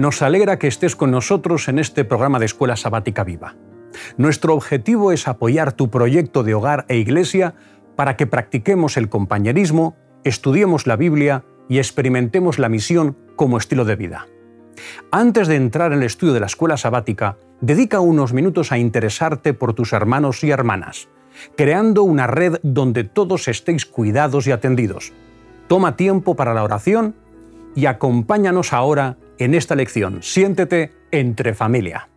Nos alegra que estés con nosotros en este programa de Escuela Sabática Viva. Nuestro objetivo es apoyar tu proyecto de hogar e iglesia para que practiquemos el compañerismo, estudiemos la Biblia y experimentemos la misión como estilo de vida. Antes de entrar en el estudio de la escuela sabática, dedica unos minutos a interesarte por tus hermanos y hermanas, creando una red donde todos estéis cuidados y atendidos. Toma tiempo para la oración y acompáñanos ahora en esta lección. Siéntete entre familia.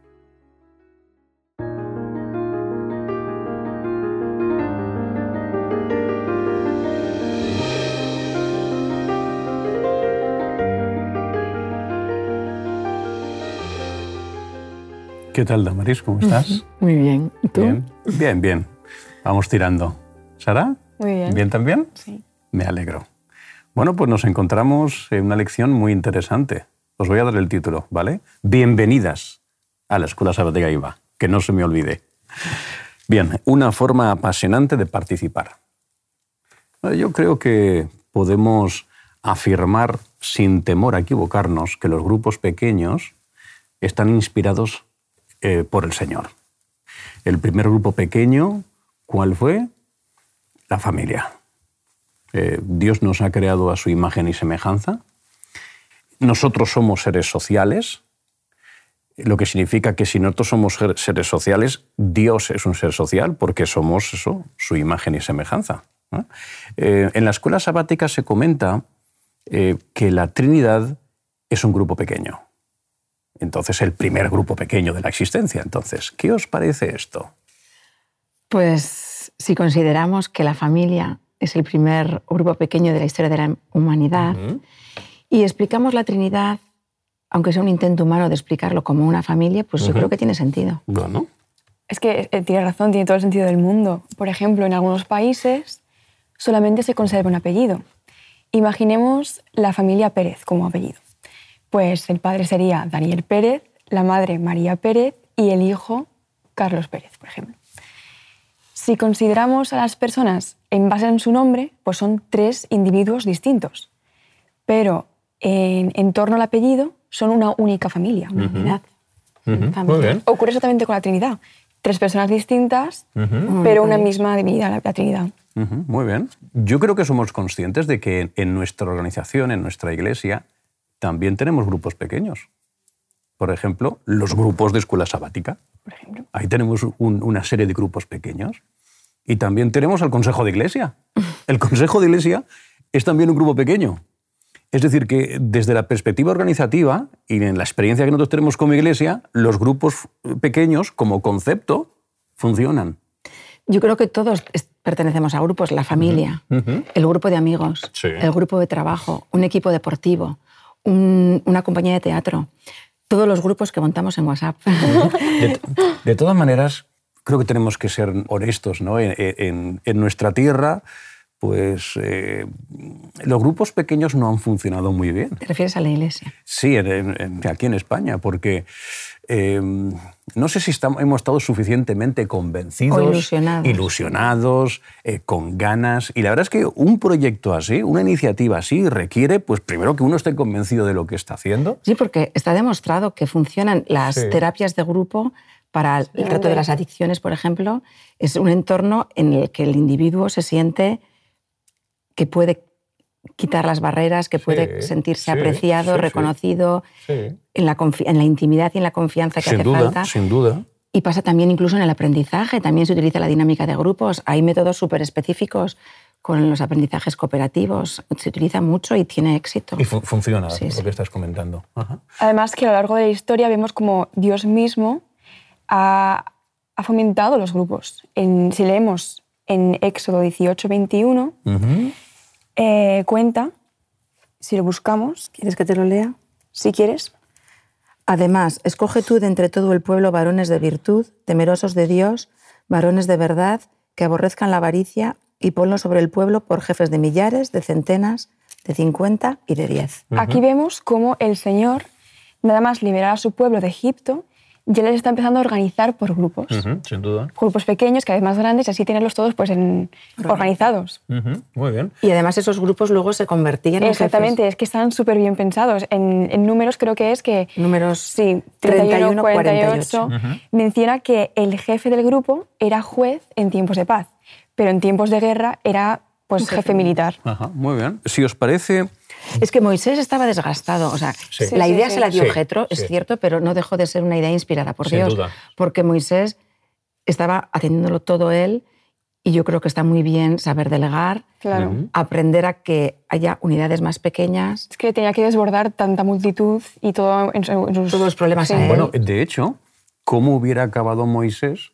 ¿Qué tal, Damaris? ¿Cómo estás? Muy bien. ¿Y tú? Bien, bien, bien. Vamos tirando. ¿Sara? Muy bien. ¿Bien también? Sí. Me alegro. Bueno, pues nos encontramos en una lección muy interesante. Os voy a dar el título, ¿vale? Bienvenidas a la Escuela Sabática IVA, que no se me olvide. Bien, una forma apasionante de participar. Yo creo que podemos afirmar sin temor a equivocarnos que los grupos pequeños están inspirados eh, por el Señor. El primer grupo pequeño, ¿cuál fue? La familia. Eh, Dios nos ha creado a su imagen y semejanza. Nosotros somos seres sociales, lo que significa que si nosotros somos seres sociales, Dios es un ser social porque somos eso, su imagen y semejanza. Eh, en la escuela sabática se comenta que la Trinidad es un grupo pequeño entonces el primer grupo pequeño de la existencia. Entonces, ¿qué os parece esto? Pues si consideramos que la familia es el primer grupo pequeño de la historia de la humanidad y explicamos la Trinidad, aunque sea un intento humano de explicarlo como una familia, pues yo creo que tiene sentido. Bueno. Es que eh, tiene razón, tiene todo el sentido del mundo. Por ejemplo, en algunos países solamente se conserva un apellido. Imaginemos la familia Pérez como apellido. Pues el padre sería Daniel Pérez, la madre María Pérez y el hijo Carlos Pérez, por ejemplo. Si consideramos a las personas en base en su nombre, pues son tres individuos distintos. Pero en, torno al apellido son una única familia, una unidad. Muy bien. Ocurre exactamente con la Trinidad. Tres personas distintas, pero una misma divinidad, la, Trinidad. Muy bien. Yo creo que somos conscientes de que en nuestra organización, en nuestra iglesia, también tenemos grupos pequeños. Por ejemplo, los grupos de escuela sabática. Por ejemplo. Ahí tenemos una serie de grupos pequeños. Y también tenemos al Consejo de Iglesia. El Consejo de Iglesia es también un grupo pequeño. Es decir, que desde la perspectiva organizativa y en la experiencia que nosotros tenemos como iglesia, los grupos pequeños como concepto funcionan. Yo creo que todos pertenecemos a grupos, la familia, el grupo de amigos, el grupo de trabajo, un equipo deportivo, una compañía de teatro, todos los grupos que montamos en WhatsApp. De, todas maneras, creo que tenemos que ser honestos. ¿no? En, nuestra tierra, pues eh, los grupos pequeños no han funcionado muy bien. ¿Te refieres a la iglesia? Sí, aquí en España, porque Em, no sé si estamos, hemos estado suficientemente convencidos, ilusionados, eh, con ganas. Y la verdad es que un proyecto así, una iniciativa así, requiere, pues primero que uno esté convencido de lo que está haciendo. Sí, porque está demostrado que funcionan las terapias de grupo para el trato de las adicciones, por ejemplo. Es un entorno en el que el individuo se siente que puede quitar las barreras, que puede sentirse apreciado, reconocido, En, la en la intimidad y en la confianza que hace falta. Sin duda. Y pasa también incluso en el aprendizaje, también se utiliza la dinámica de grupos. Hay métodos súper específicos con los aprendizajes cooperativos. Se utiliza mucho y tiene éxito. Y funciona lo que estás comentando. Además que a lo largo de la historia vemos como Dios mismo ha, fomentado los grupos. En, si leemos en Éxodo 18, 21, eh, cuenta, si lo buscamos, ¿quieres que te lo lea? Si quieres. Además, escoge tú de entre todo el pueblo varones de virtud, temerosos de Dios, varones de verdad, que aborrezcan la avaricia, y ponlo sobre el pueblo por jefes de millares, de centenas, de cincuenta y de diez. Aquí vemos cómo el Señor nada más liberar a su pueblo de Egipto, ya les está empezando a organizar por grupos. sin duda. Grupos pequeños, cada vez más grandes, y así tenerlos todos pues, en, organizados. Muy bien. Y además esos grupos luego se convertían en Exactamente, es que están súper bien pensados. En, números creo que es que... Números sí, 31, 48. Menciona que el jefe del grupo era juez en tiempos de paz, pero en tiempos de guerra era pues, jefe militar. Ajá, muy bien. Si os parece... Es que Moisés estaba desgastado. O sea, la idea se la dio Jetro, es cierto, pero no dejó de ser una idea inspirada por Dios. Porque Moisés estaba haciéndolo todo él y yo creo que está muy bien saber delegar, aprender a que haya unidades más pequeñas. Es que tenía que desbordar tanta multitud y todo en, sus... todos los problemas a él. Bueno, de hecho, ¿cómo hubiera acabado Moisés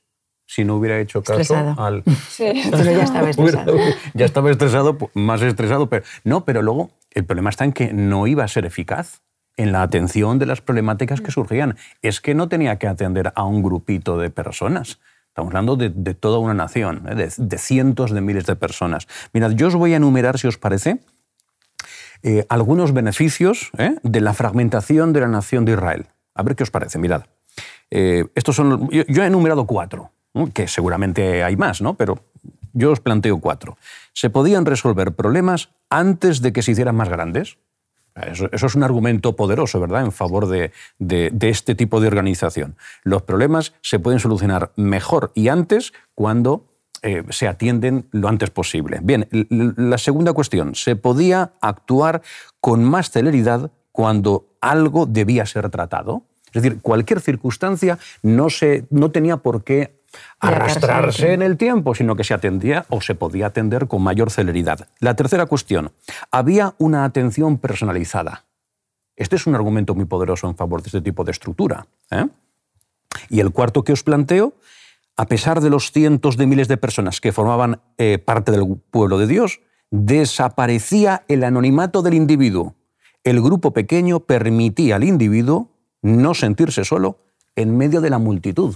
si no hubiera hecho caso al... Sí, ya estaba estresado. ya estaba estresado, más estresado, pero no, pero luego el problema está en que no iba a ser eficaz en la atención de las problemáticas que surgían. Es que no tenía que atender a un grupito de personas. Estamos hablando de, toda una nación, ¿eh? de, cientos de miles de personas. Mirad, yo os voy a enumerar, si os parece, eh, algunos beneficios ¿eh? de la fragmentación de la nación de Israel. A ver qué os parece, mirad. estos son, yo, he enumerado cuatro, que seguramente hay más, ¿no? pero yo os planteo cuatro. Se podían resolver problemas antes de que se hicieran más grandes. Eso, es un argumento poderoso, ¿verdad?, en favor de, este tipo de organización. Los problemas se pueden solucionar mejor y antes cuando eh, se atienden lo antes posible. Bien, la segunda cuestión, se podía actuar con más celeridad cuando algo debía ser tratado. Es decir, cualquier circunstancia no, se, no tenía por qué arrastrarse en el tiempo, sino que se atendía o se podía atender con mayor celeridad. La tercera cuestión, había una atención personalizada. Este es un argumento muy poderoso en favor de este tipo de estructura. ¿eh? Y el cuarto que os planteo, a pesar de los cientos de miles de personas que formaban eh, parte del pueblo de Dios, desaparecía el anonimato del individuo. El grupo pequeño permitía al individuo no sentirse solo en medio de la multitud.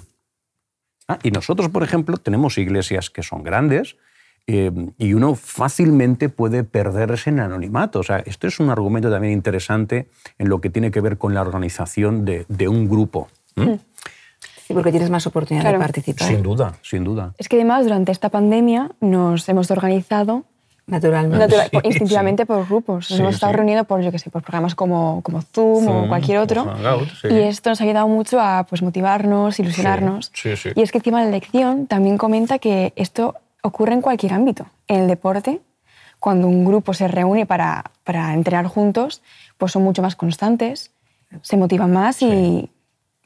Ah, y nosotros, por ejemplo, tenemos iglesias que son grandes eh, y uno fácilmente puede perderse en anonimato. O sea, esto es un argumento también interesante en lo que tiene que ver con la organización de, un grupo. Sí, porque tienes más oportunidad de participar. Sin duda, sin duda. Es que además durante esta pandemia nos hemos organizado Naturalmente. instintivamente por grupos. Nos hemos estado reuniendo por, yo qué sé, por programas como, como Zoom, o cualquier otro. y esto nos ha ayudado mucho a pues, motivarnos, ilusionarnos. Y es que encima de la lección también comenta que esto ocurre en cualquier ámbito. En el deporte, cuando un grupo se reúne para, para entrenar juntos, pues son mucho más constantes, se motivan más y,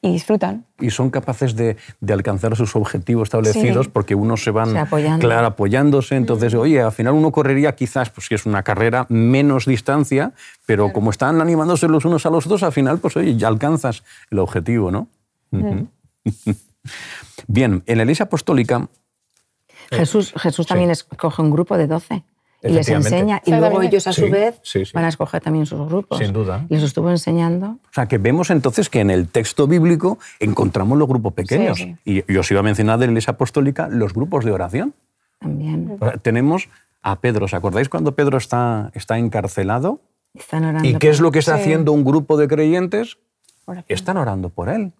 y disfrutan. Y son capaces de, de alcanzar sus objetivos establecidos porque unos se van claro, apoyándose. Entonces, oye, al final uno correría quizás, pues si es una carrera, menos distancia, pero como están animándose los unos a los dos, al final, pues oye, ya alcanzas el objetivo, ¿no? Bien, en la Iglesia Apostólica... Jesús, Jesús también escoge un grupo de doce y les enseña. Y luego ellos, a su vez, van a escoger también sus grupos. Sin duda. Y les estuvo enseñando. O sea, que vemos entonces que en el texto bíblico encontramos los grupos pequeños. Y yo os iba a mencionar de la Iglesia Apostólica los grupos de oración. También. tenemos a Pedro. ¿Os acordáis cuando Pedro está, está encarcelado? Están orando. ¿Y qué es lo que está haciendo un grupo de creyentes? Están orando por él.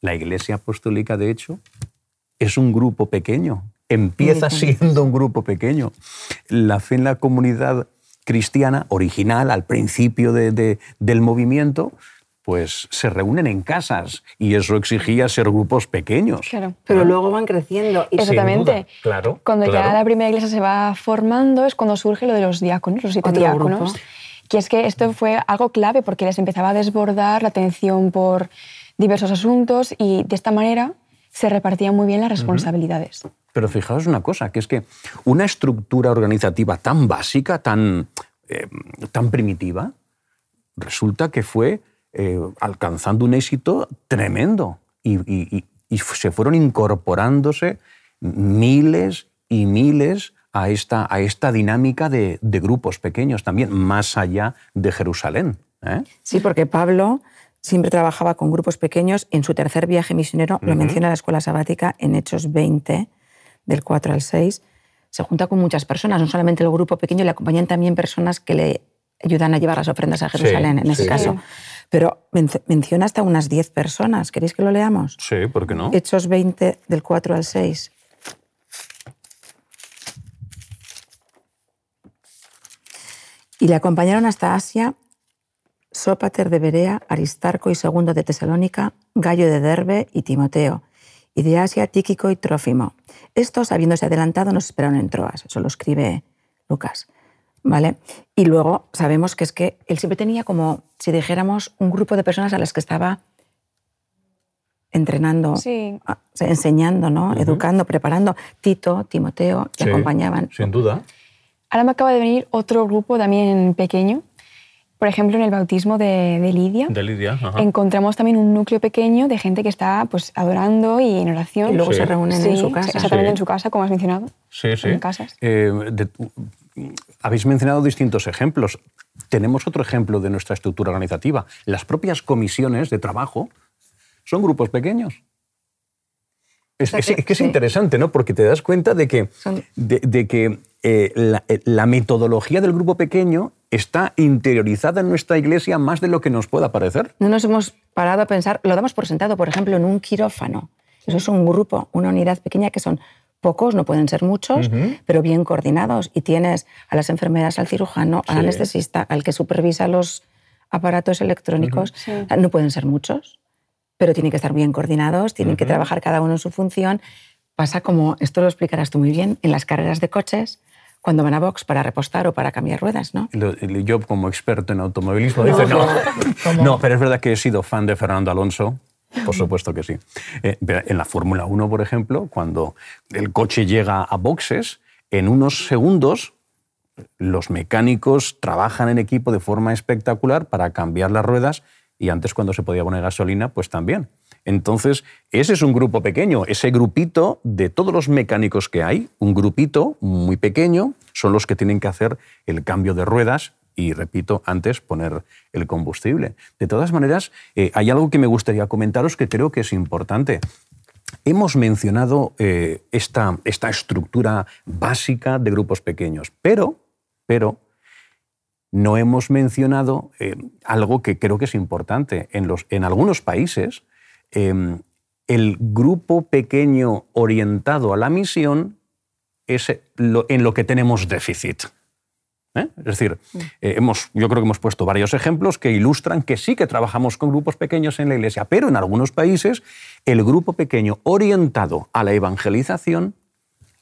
La Iglesia Apostólica, de hecho, es un grupo pequeño empieza siendo un grupo pequeño. La fe en la comunidad cristiana original, al principio del movimiento, pues se reúnen en casas y eso exigía ser grupos pequeños. Claro. Pero luego van creciendo. Exactamente. claro. Cuando ya la primera iglesia se va formando es cuando surge lo de los diáconos, los siete diáconos. Que es que esto fue algo clave porque les empezaba a desbordar la atención por diversos asuntos y de esta manera se repartían muy bien las responsabilidades. Pero fijaos una cosa, que es que una estructura organizativa tan básica, tan, eh, tan primitiva, resulta que fue eh, alcanzando un éxito tremendo y, se fueron incorporándose miles y miles a esta, a esta dinámica de, grupos pequeños también, más allá de Jerusalén. ¿eh? Sí, porque Pablo siempre trabajaba con grupos pequeños. En su tercer viaje misionero, lo menciona la escuela sabática en Hechos 20, del 4 al 6, se junta con muchas personas, no solamente el grupo pequeño, le acompañan también personas que le ayudan a llevar las ofrendas a Jerusalén, en ese caso. Pero menciona hasta unas 10 personas. ¿Queréis que lo leamos? Sí, ¿por qué no? Hechos 20 del 4 al 6. Y le acompañaron hasta Asia Sópater de Berea, Aristarco y Segundo de Tesalónica, Gallo de Derbe y Timoteo, y de Asia Tíquico y Trófimo. Estos, habiéndose adelantado, nos esperaron en Troas. Eso lo escribe Lucas. ¿Vale? Y luego sabemos que es que él siempre tenía como, si dijéramos, un grupo de personas a las que estaba entrenando, enseñando, ¿no? educando, preparando. Tito, Timoteo, que acompañaban. Sin duda. Ahora me acaba de venir otro grupo también pequeño, por ejemplo, en el bautismo de, Lidia, de Lidia encontramos también un núcleo pequeño de gente que está pues, adorando y en oración. Y luego se reúnen en su casa. Exactamente en su casa, como has mencionado. Sí, sí. En casas. Eh, habéis mencionado distintos ejemplos. Tenemos otro ejemplo de nuestra estructura organizativa. Las propias comisiones de trabajo son grupos pequeños. Es, que es interesante, ¿no? Porque te das cuenta de que, de, que eh, eh, la, metodología del grupo pequeño está interiorizada en nuestra iglesia más de lo que nos pueda parecer. No nos hemos parado a pensar, lo damos por sentado, por ejemplo, en un quirófano. Eso es un grupo, una unidad pequeña que son pocos, no pueden ser muchos, pero bien coordinados. Y tienes a las enfermeras, al cirujano, al anestesista, al que supervisa los aparatos electrónicos. No pueden ser muchos, pero tienen que estar bien coordinados, tienen que trabajar cada uno en su función. Pasa como, esto lo explicarás tú muy bien, en las carreras de coches, cuando van a Vox para repostar o para cambiar ruedas, ¿no? Yo como experto en automovilismo dice no. No, pero es verdad que he sido fan de Fernando Alonso. Por supuesto que sí. Eh, en la Fórmula 1, por ejemplo, cuando el coche llega a boxes, en unos segundos los mecánicos trabajan en equipo de forma espectacular para cambiar las ruedas y antes cuando se podía poner gasolina, pues también. Entonces, ese es un grupo pequeño, ese grupito de todos los mecánicos que hay, un grupito muy pequeño, son los que tienen que hacer el cambio de ruedas y, repito, antes poner el combustible. De todas maneras, eh, hay algo que me gustaría comentaros que creo que es importante. Hemos mencionado eh, esta, esta, estructura básica de grupos pequeños, pero, pero no hemos mencionado eh, algo que creo que es importante. En, los, en algunos países, Em, el grupo pequeño orientado a la misión es en lo que tenemos déficit. ¿eh? Es decir, mm. eh, hemos, yo creo que hemos puesto varios ejemplos que ilustran que sí que trabajamos con grupos pequeños en la Iglesia, pero en algunos países el grupo pequeño orientado a la evangelización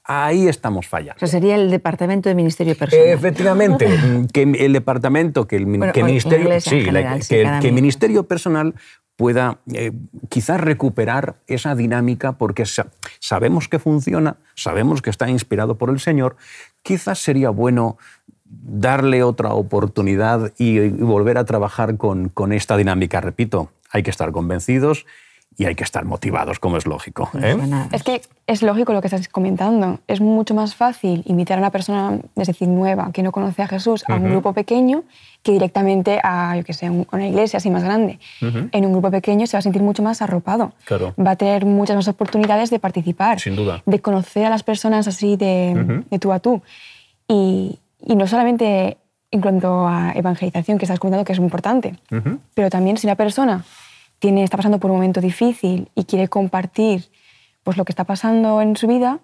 Ahí estamos fallando. Eso sería el departamento de ministerio personal. Efectivamente, que el departamento, que el, ministerio, que, el ministerio personal pueda eh, quizás recuperar esa dinámica porque sabemos que funciona, sabemos que está inspirado por el Señor, quizás sería bueno darle otra oportunidad y, volver a trabajar con, con esta dinámica. Repito, hay que estar convencidos y hay que estar motivados, como es lógico. ¿eh? Es que es lógico lo que estás comentando. Es mucho más fácil invitar a una persona, es decir, nueva, que no conoce a Jesús, a un grupo pequeño, que directamente a, yo que sé, una iglesia así más grande. En un grupo pequeño se va a sentir mucho más arropado. Va a tener muchas más oportunidades de participar. Sin duda. De conocer a las personas así de, de tú a tú. Y, y, no solamente en cuanto a evangelización, que estás comentando que es muy importante, pero también si una persona tiene, está pasando por un momento difícil y quiere compartir pues, lo que está pasando en su vida,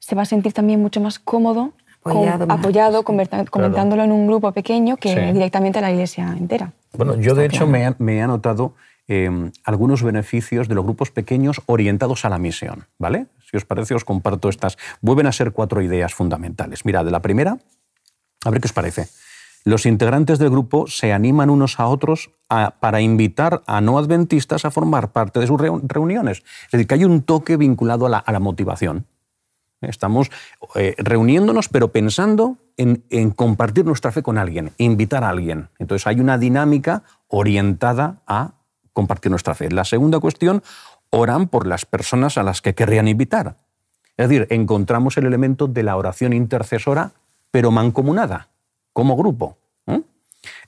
se va a sentir también mucho más cómodo, apoyado, comentándolo en un grupo pequeño que directamente a la iglesia entera. Bueno, yo de hecho me, he anotado em, algunos beneficios de los grupos pequeños orientados a la misión, ¿vale? Si os parece, os comparto estas. Vuelven a ser cuatro ideas fundamentales. Mira, de la primera, a ver qué os parece los integrantes del grupo se animan unos a otros para invitar a no adventistas a formar parte de sus reuniones. Es decir, que hay un toque vinculado a la, motivación. Estamos eh, reuniéndonos, pero pensando en, compartir nuestra fe con alguien, invitar a alguien. Entonces hay una dinámica orientada a compartir nuestra fe. La segunda cuestión, oran por las personas a las que querrían invitar. Es decir, encontramos el elemento de la oración intercesora, pero mancomunada como grupo.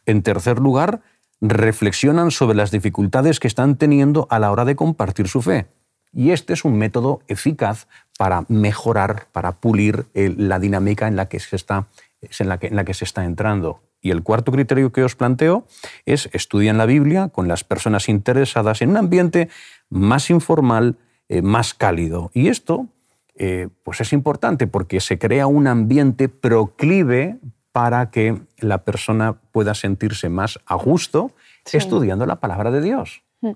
En tercer lugar, reflexionan sobre las dificultades que están teniendo a la hora de compartir su fe. Y este es un método eficaz para mejorar, para pulir la dinámica en la que se está, en la que, se está entrando. Y el cuarto criterio que os planteo es estudian la Biblia con las personas interesadas en un ambiente más informal, eh, más cálido. Y esto eh, pues es importante porque se crea un ambiente proclive para que la persona pueda sentirse más a gusto estudiando la palabra de Dios. Mm.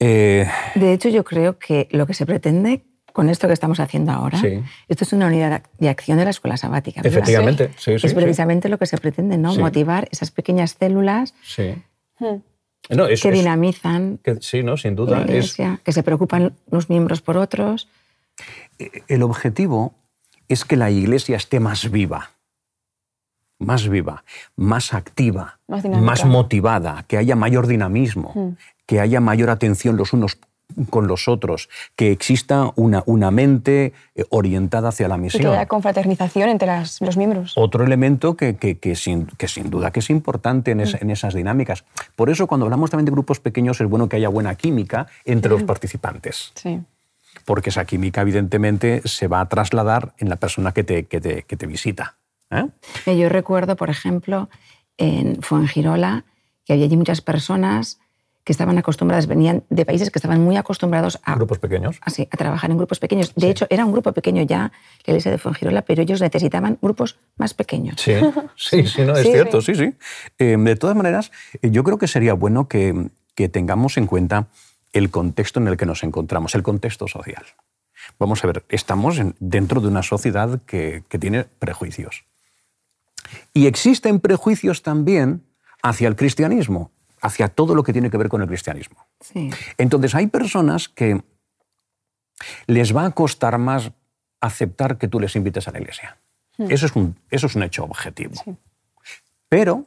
¿eh? de hecho, yo creo que lo que se pretende con esto que estamos haciendo ahora, esto es una unidad de acción de la escuela sabática. Efectivamente, sí, Es precisamente lo que se pretende, ¿no? Motivar esas pequeñas células que dinamizan sí, ¿no? sin duda. que se preocupan los miembros por otros. E, el objetivo es que la iglesia esté más viva, más viva, más activa, más, motivada, que haya mayor dinamismo, que haya mayor atención los unos con los otros, que exista una, una mente eh, orientada hacia la misión. Y que haya confraternización entre los miembros. Otro elemento que, que, sin, que, sin, duda que es importante en, en, esas dinámicas. Por eso cuando hablamos también de grupos pequeños es bueno que haya buena química entre los participantes. Sí. Porque esa química evidentemente se va a trasladar en la persona que te, que te, que te visita. ¿eh? Yo recuerdo, por ejemplo, en Fuengirola, que había allí muchas personas que estaban acostumbradas, venían de países que estaban muy acostumbrados a... Grupos pequeños. Así, a trabajar en grupos pequeños. De hecho, era un grupo pequeño ya, la iglesia de Fuengirola, pero ellos necesitaban grupos más pequeños. Sí, sí, sí, no, es cierto, sí, sí. Eh, de todas maneras, eh, yo creo que sería bueno que, que tengamos en cuenta el contexto en el que nos encontramos, el contexto social. Vamos a ver, estamos dentro de una sociedad que, que tiene prejuicios. Y existen prejuicios también hacia el cristianismo hacia todo lo que tiene que ver con el cristianismo. Entonces hay personas que les va a costar más aceptar que tú les invites a la iglesia. Hmm. Eso, es un, eso es un hecho objetivo. Pero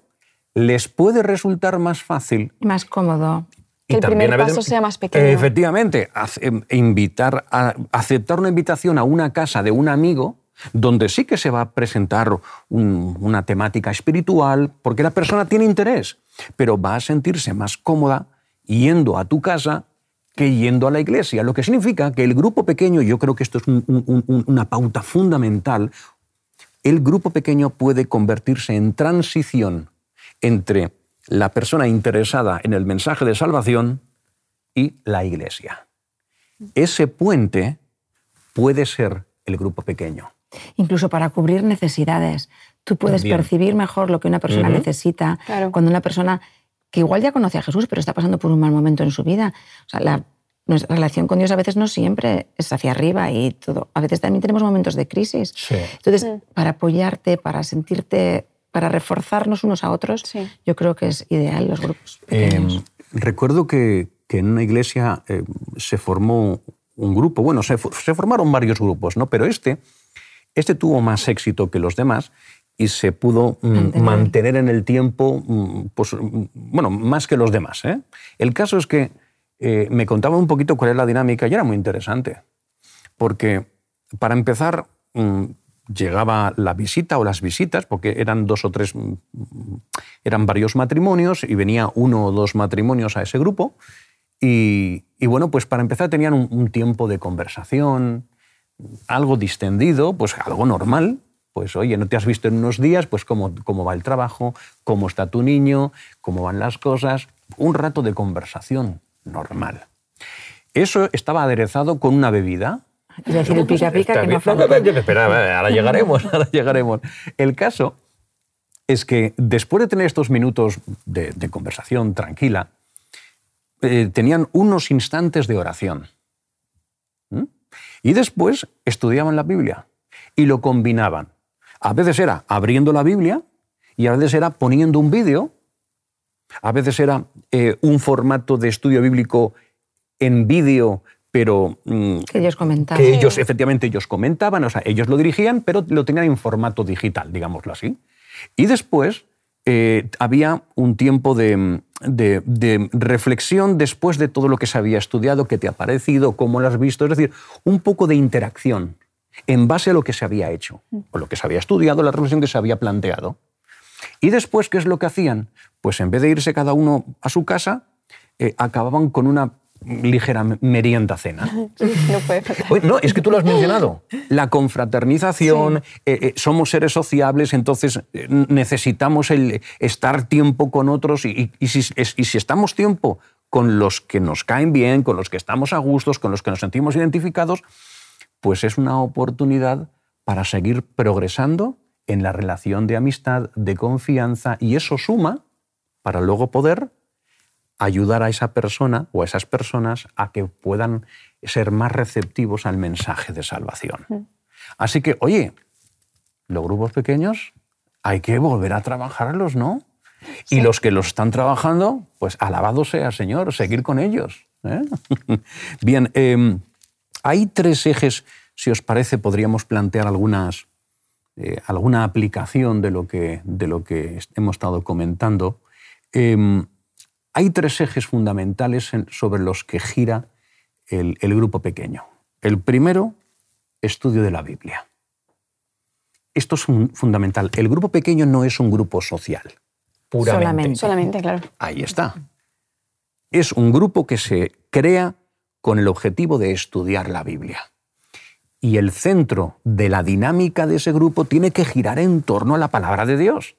les puede resultar más fácil. Más cómodo. Que el primer paso sea más pequeño. Efectivamente, em, invitar a, aceptar una invitación a una casa de un amigo donde sí que se va a presentar una temática espiritual, porque la persona tiene interés, pero va a sentirse más cómoda yendo a tu casa que yendo a la iglesia, lo que significa que el grupo pequeño, yo creo que esto es una pauta fundamental, el grupo pequeño puede convertirse en transición entre la persona interesada en el mensaje de salvación y la iglesia. Ese puente puede ser el grupo pequeño incluso para cubrir necesidades. Tú puedes percibir mejor lo que una persona necesita cuando una persona que igual ya conoce a Jesús, pero está pasando por un mal momento en su vida. O sea, la, nuestra relación con Dios a veces no siempre es hacia arriba y todo. A veces también tenemos momentos de crisis. Entonces, para apoyarte, para sentirte, para reforzarnos unos a otros, yo creo que es ideal los grupos. Em, recuerdo que, en una iglesia eh, se formó un grupo, bueno, se, se, formaron varios grupos, ¿no? Pero este este tuvo más éxito que los demás y se pudo mm, mantener, en el tiempo, mm, pues, mm, bueno, más que los demás. ¿eh? El caso es que eh, me contaba un poquito cuál era la dinámica y era muy interesante, porque para empezar llegaba la visita o las visitas, porque eran dos o tres, eran varios matrimonios y venía uno o dos matrimonios a ese grupo. Y, bueno, pues para empezar tenían un tiempo de conversación, algo distendido, pues algo normal. Pues oye, no te has visto en unos días, pues cómo, cómo va el trabajo, cómo está tu niño, cómo van las cosas. Un rato de conversación normal. Eso estaba aderezado con una bebida. Es decir, el pica pica que no Espera, ahora llegaremos, ahora llegaremos. El caso es que después de tener estos minutos de, conversación tranquila, eh, tenían unos instantes de oración. Y después estudiaban la Biblia y lo combinaban. A veces era abriendo la Biblia y a veces era poniendo un vídeo, a veces era eh, un formato de estudio bíblico en vídeo, pero... Mm, que ellos comentaban. Que ellos, efectivamente, ellos comentaban, o sea, ellos lo dirigían, pero lo tenían en formato digital, digámoslo así. Y después eh, había un tiempo de, reflexión después de todo lo que se había estudiado, qué te ha parecido, cómo lo has visto, es decir, un poco de interacción en base a lo que se había hecho, o lo que se había estudiado, la reflexión que se había planteado. Y después, ¿qué es lo que hacían? Pues en vez de irse cada uno a su casa, eh, acababan con una ligera merienda cena. no puede faltar. No, es que tú lo has mencionado. La confraternización, eh, eh, somos seres sociables, entonces eh, necesitamos el estar tiempo con otros y, y, si, y, si, estamos tiempo con los que nos caen bien, con los que estamos a gustos, con los que nos sentimos identificados, pues es una oportunidad para seguir progresando en la relación de amistad, de confianza, y eso suma para luego poder ayudar a esa persona o a esas personas a que puedan ser más receptivos al mensaje de salvación. Mm. Así que, oye, los grupos pequeños hay que volver a trabajarlos, ¿no? Y los que los están trabajando, pues alabado sea Señor, seguir con ellos. ¿eh? Bien, em, hay tres ejes, si os parece, podríamos plantear algunas, eh, alguna aplicación de lo, que, de lo que hemos estado comentando. Em, hay tres ejes fundamentales sobre los que gira el, grupo pequeño. El primero, estudio de la Biblia. Esto es fundamental. El grupo pequeño no es un grupo social, puramente. Solamente. Solamente, claro. Ahí está. Es un grupo que se crea con el objetivo de estudiar la Biblia. Y el centro de la dinámica de ese grupo tiene que girar en torno a la palabra de Dios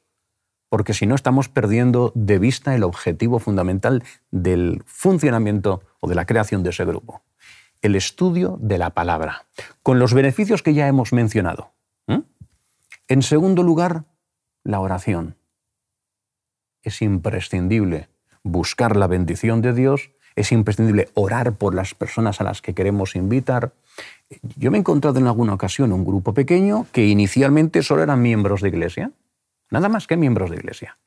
porque si no estamos perdiendo de vista el objetivo fundamental del funcionamiento o de la creación de ese grupo. El estudio de la palabra, con los beneficios que ya hemos mencionado. En segundo lugar, la oración. Es imprescindible buscar la bendición de Dios, es imprescindible orar por las personas a las que queremos invitar. Yo me he encontrado en alguna ocasión un grupo pequeño que inicialmente solo eran miembros de iglesia nada más que miembros de iglesia.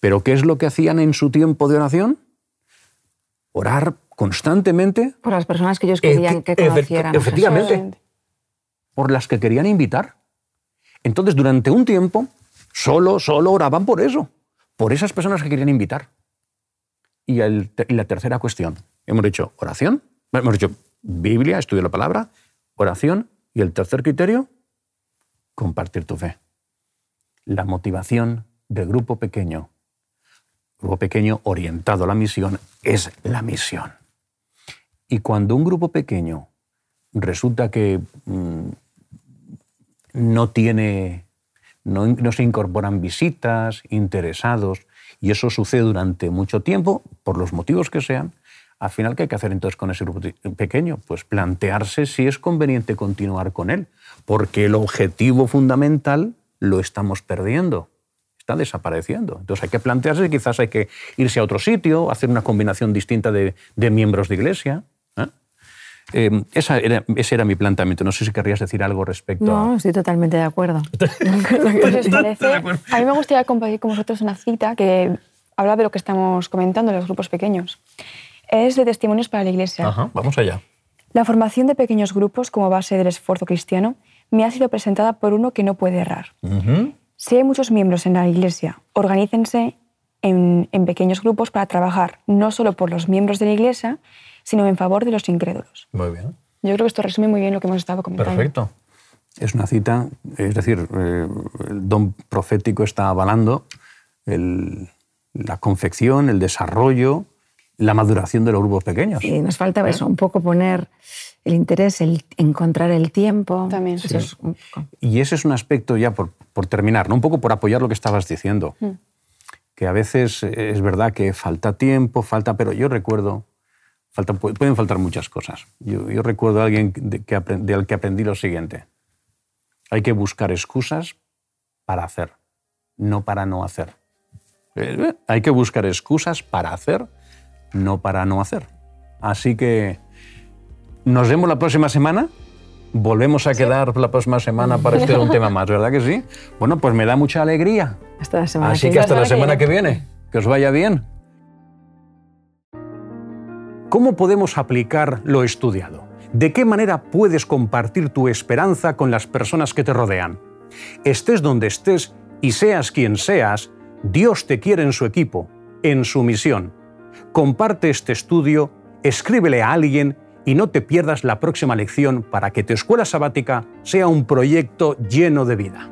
Pero ¿qué es lo que hacían en su tiempo de oración? Orar constantemente. Por las personas que ellos querían que conocieran. Efectivamente. Por las que querían invitar. Entonces, durante un tiempo, solo, solo oraban por eso, por esas personas que querían invitar. Y, y la tercera cuestión, hemos dicho oración, hemos dicho Biblia, estudio la palabra, oración, y el tercer criterio, compartir tu fe la motivación del grupo pequeño, grupo pequeño orientado a la misión, es la misión. Y cuando un grupo pequeño resulta que mm, no tiene, no, no se incorporan visitas, interesados, y eso sucede durante mucho tiempo, por los motivos que sean, al final, ¿qué hay que hacer entonces con ese grupo pequeño? Pues plantearse si es conveniente continuar con él, porque el objetivo fundamental lo estamos perdiendo, está desapareciendo. Entonces hay que plantearse, quizás hay que irse a otro sitio, hacer una combinación distinta de, miembros de iglesia. ¿eh? Eh, esa era, ese era mi planteamiento. No sé si querrías decir algo respecto no, a... estoy totalmente de acuerdo. Pues a mí me gustaría compartir con vosotros una cita que habla de lo que estamos comentando en los grupos pequeños. Es de Testimonios para la Iglesia. Ajá, vamos allá. La formación de pequeños grupos como base del esfuerzo cristiano me ha sido presentada por uno que no puede errar. Si hay muchos miembros en la Iglesia, organícense en, pequeños grupos para trabajar no solo por los miembros de la Iglesia, sino en favor de los incrédulos. Muy bien. Yo creo que esto resume muy bien lo que hemos estado comentando. Perfecto. Es una cita, es decir, eh, el don profético está avalando la confección, el desarrollo, la maduración de los grupos pequeños. Y nos falta eso, un poco poner el interés, el encontrar el tiempo. También. Y ese es un aspecto, ya por, terminar, ¿no? un poco por apoyar lo que estabas diciendo, mm. que a veces es verdad que falta tiempo, falta, pero yo recuerdo, falta, pueden faltar muchas cosas. Yo, recuerdo a alguien de, que al que aprendí lo siguiente, hay que buscar excusas para hacer, no para no hacer. Eh, hay que buscar excusas para hacer, no para no hacer. Así que nos vemos la próxima semana. Volvemos a quedar la próxima semana para este un tema más, ¿verdad que sí? Bueno, pues me da mucha alegría. Hasta la semana Así que, hasta la semana que viene. Que os vaya bien. ¿Cómo podemos aplicar lo estudiado? ¿De qué manera puedes compartir tu esperanza con las personas que te rodean? Estés donde estés y seas quien seas, Dios te quiere en su equipo, en su misión. Comparte este estudio, escríbele a alguien y no te pierdas la próxima lección para que tu escuela sabática sea un proyecto lleno de vida.